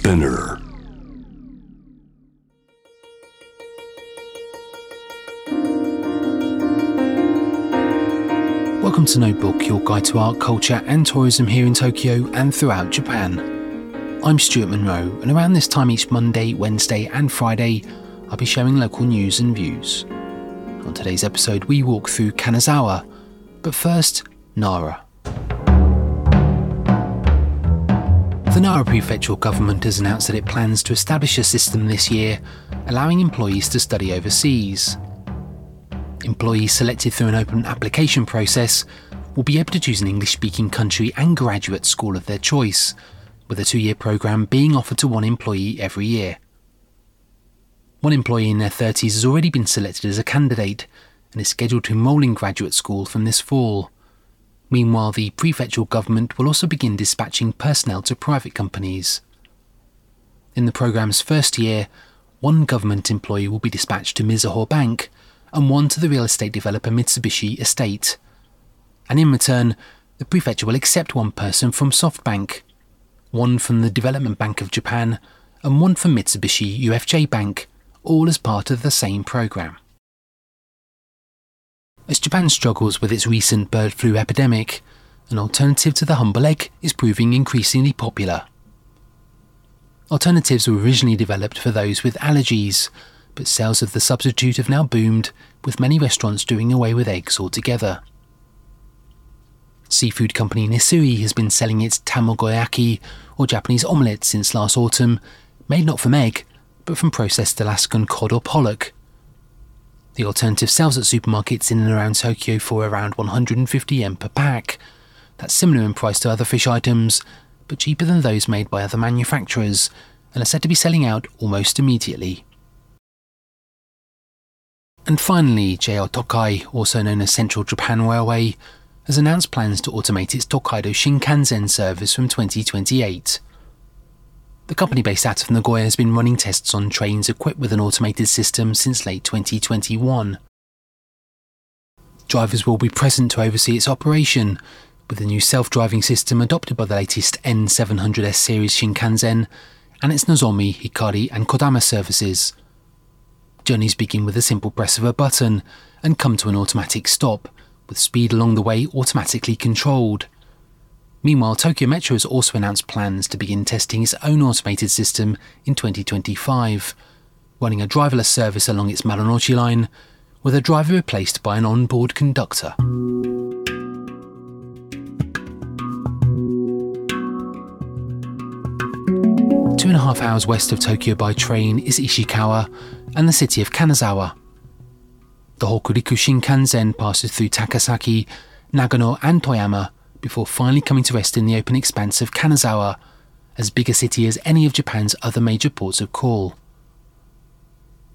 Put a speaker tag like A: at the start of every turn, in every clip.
A: Spinner.
B: Welcome to Notebook, your guide to art, culture, and tourism here in Tokyo and throughout Japan. I'm Stuart Monroe, and around this time each Monday, Wednesday, and Friday, I'll be sharing local news and views. On today's episode, we walk through Kanazawa, but first, Nara. Nara Prefectural Government has announced that it plans to establish a system this year allowing employees to study overseas. Employees selected through an open application process will be able to choose an English speaking country and graduate school of their choice, with a two year programme being offered to one employee every year. One employee in their 30s has already been selected as a candidate and is scheduled to enrol in graduate school from this fall. Meanwhile, the prefectural government will also begin dispatching personnel to private companies. In the programme's first year, one government employee will be dispatched to Mizuho Bank and one to the real estate developer Mitsubishi Estate. And in return, the prefecture will accept one person from SoftBank, one from the Development Bank of Japan, and one from Mitsubishi UFJ Bank, all as part of the same programme. As Japan struggles with its recent bird flu epidemic, an alternative to the humble egg is proving increasingly popular. Alternatives were originally developed for those with allergies, but sales of the substitute have now boomed, with many restaurants doing away with eggs altogether. Seafood company Nissui has been selling its tamagoyaki, or Japanese omelette, since last autumn, made not from egg, but from processed Alaskan cod or pollock. The alternative sells at supermarkets in and around Tokyo for around 150 yen per pack. That's similar in price to other fish items, but cheaper than those made by other manufacturers, and are said to be selling out almost immediately. And finally, JR Tokai, also known as Central Japan Railway, has announced plans to automate its Tokaido Shinkansen service from 2028. The company based out of Nagoya has been running tests on trains equipped with an automated system since late 2021. Drivers will be present to oversee its operation, with the new self driving system adopted by the latest N700S series Shinkansen and its Nozomi, Hikari, and Kodama services. Journeys begin with a simple press of a button and come to an automatic stop, with speed along the way automatically controlled. Meanwhile, Tokyo Metro has also announced plans to begin testing its own automated system in 2025, running a driverless service along its Marunouchi line, with a driver replaced by an onboard conductor. Two and a half hours west of Tokyo by train is Ishikawa and the city of Kanazawa. The Hokuriku Shinkansen passes through Takasaki, Nagano, and Toyama before finally coming to rest in the open expanse of Kanazawa, as big a city as any of Japan's other major ports of call.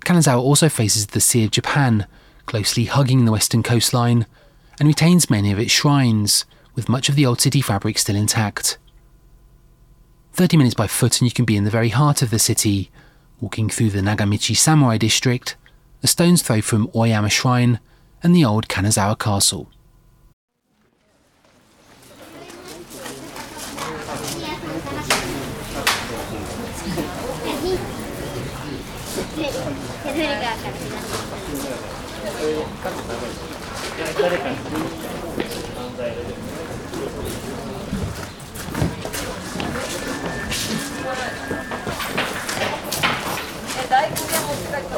B: Kanazawa also faces the Sea of Japan, closely hugging the western coastline, and retains many of its shrines, with much of the old city fabric still intact. 30 minutes by foot and you can be in the very heart of the city, walking through the Nagamachi Samurai district, a stone's throw from Oyama Shrine, and the old Kanazawa Castle. 誰かに犯罪え大根が持ってた人。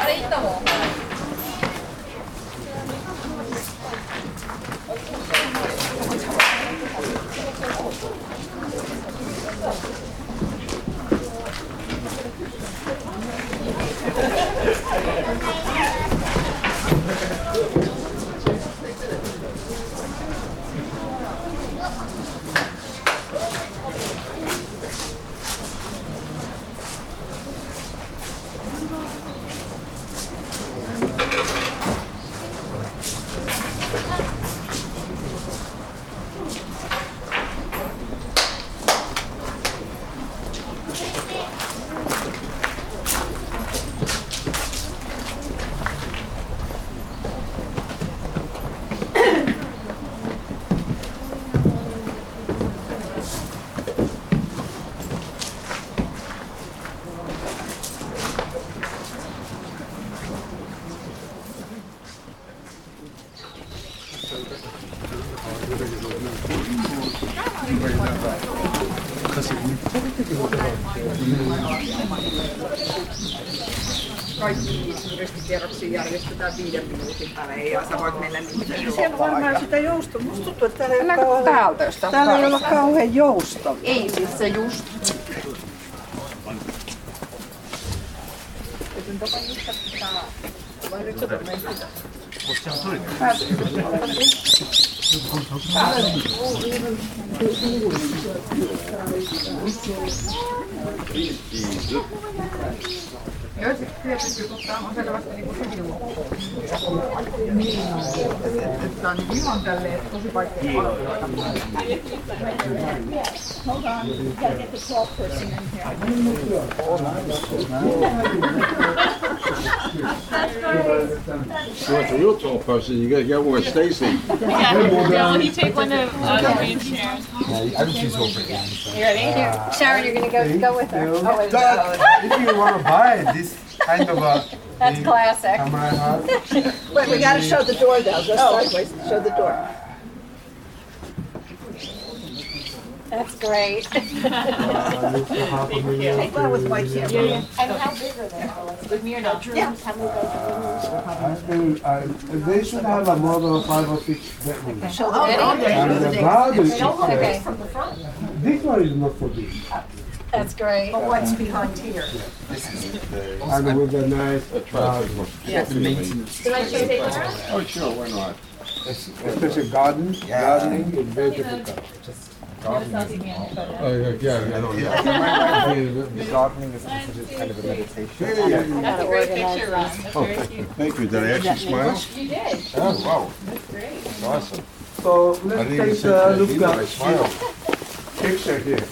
B: あれ行ったもん。
C: Kaikki turistikierroksia järjestetään viiden minuutin välein ja sä voit mennä niin
D: Siellä on varmaan sitä joustoa. Musta tuntuu, että täällä ei ole
C: Mennäänkö
D: kauhean, täällä ei ole kauhean jousto.
C: Ei siis se just. Joo, sit Joiset tietyt jutut on selvästi niin kuin sivu. Niin, että et, tämä on niin ihan tälleen tosi vaikea aloittaa.
E: Hold on, you gotta get the tall person in here. Real tall person, you gotta get with Stacy.
F: Yeah, Will you take one of uh, the green chairs?
G: Sharon, you're gonna go go with her. Oh, wait,
H: if you want to buy this kind of a
G: that's classic.
H: camera hat,
D: Wait, we gotta show the door though, go sideways, show the door.
G: That's great.
H: it's a half a million.
D: Take that with my camera.
G: And how big are they?
F: With me or not?
D: Yeah.
H: I think uh, they should have a model of five or six bedrooms.
G: Show the video.
H: And the garden, is,
G: Okay,
H: this one is not so big.
G: that's great.
D: But what's behind here?
H: And with a nice garden,
G: Did I show you?
E: Oh, sure, why not?
H: especially garden, gardening is very difficult. Oh, yeah, yeah, I know, yeah.
I: The gardening is considered kind of a meditation.
H: Yeah, yeah, yeah.
F: That's a great picture, Ross. That's very cute.
E: Thank you, did I actually smile?
F: You did.
E: Oh, wow,
F: That's great.
E: that's awesome.
H: So let's take a look at
E: smiled.
H: this picture here.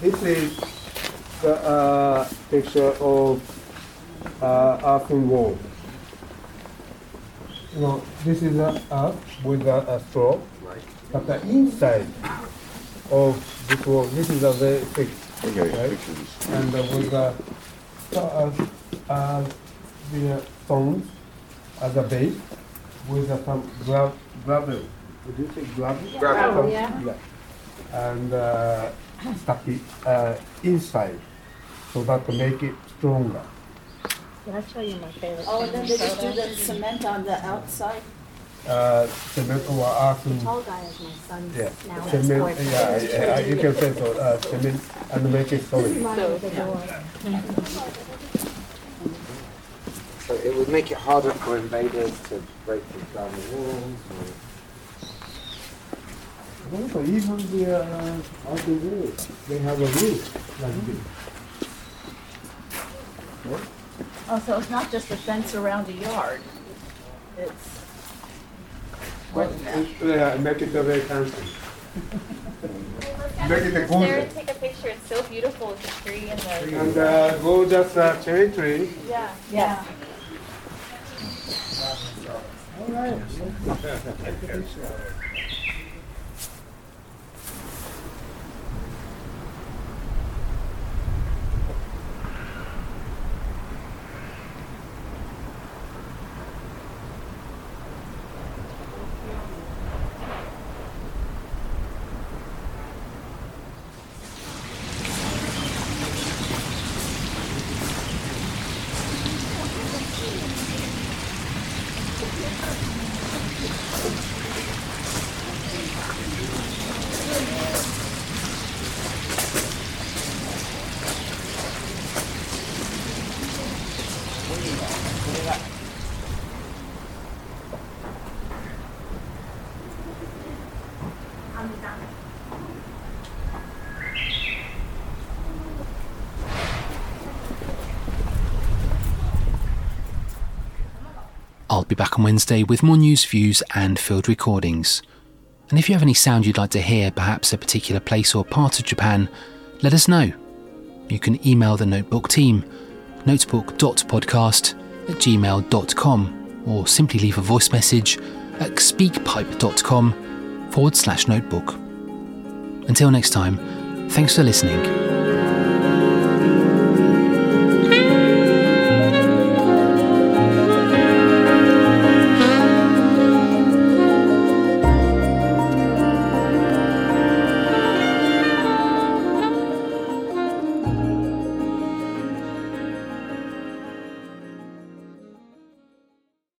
H: This is the uh, picture of uh, earthen wall. You know, this is a earth with a, a straw, but the inside of this wall, this is a very thick,
E: Okay,
H: Right.
E: pictures.
H: and uh, with a, uh, uh, the stones as a base, with uh, some gra- gravel. Would you say gravel?
G: Gravel, yeah.
H: Yeah. And uh, stuck it uh, inside, so that to make it stronger.
G: Did I show you my favorite?
D: Oh, and then they just do the cement on the outside?
H: Uh, cement or earthen.
G: Tall guy is my son's
H: Yeah,
G: now
H: cement.
G: ex-boyfriend.
H: Yeah, yeah, you can say so. Uh, cement and make it solid.
G: Mine with the door.
I: So it would make it harder for invaders to break down the walls. Or...
H: Also, even the uh, earthen wall, they have a roof like this.
D: Oh, so it's not just a fence around a yard? It's what?
H: Yeah, make it very fancy. Make it a
F: there take a picture. It's so beautiful with the tree and the.
H: And uh, gorgeous uh, cherry tree.
F: Yeah.
D: Yeah. All right.
B: I'll be back on Wednesday with more news, views, and field recordings. And if you have any sound you'd like to hear, perhaps a particular place or part of Japan, let us know. You can email the Notebook team notebook.podcast at gmail.com, or simply leave a voice message at speakpipe.com forward slash notebook. Until next time, thanks for listening.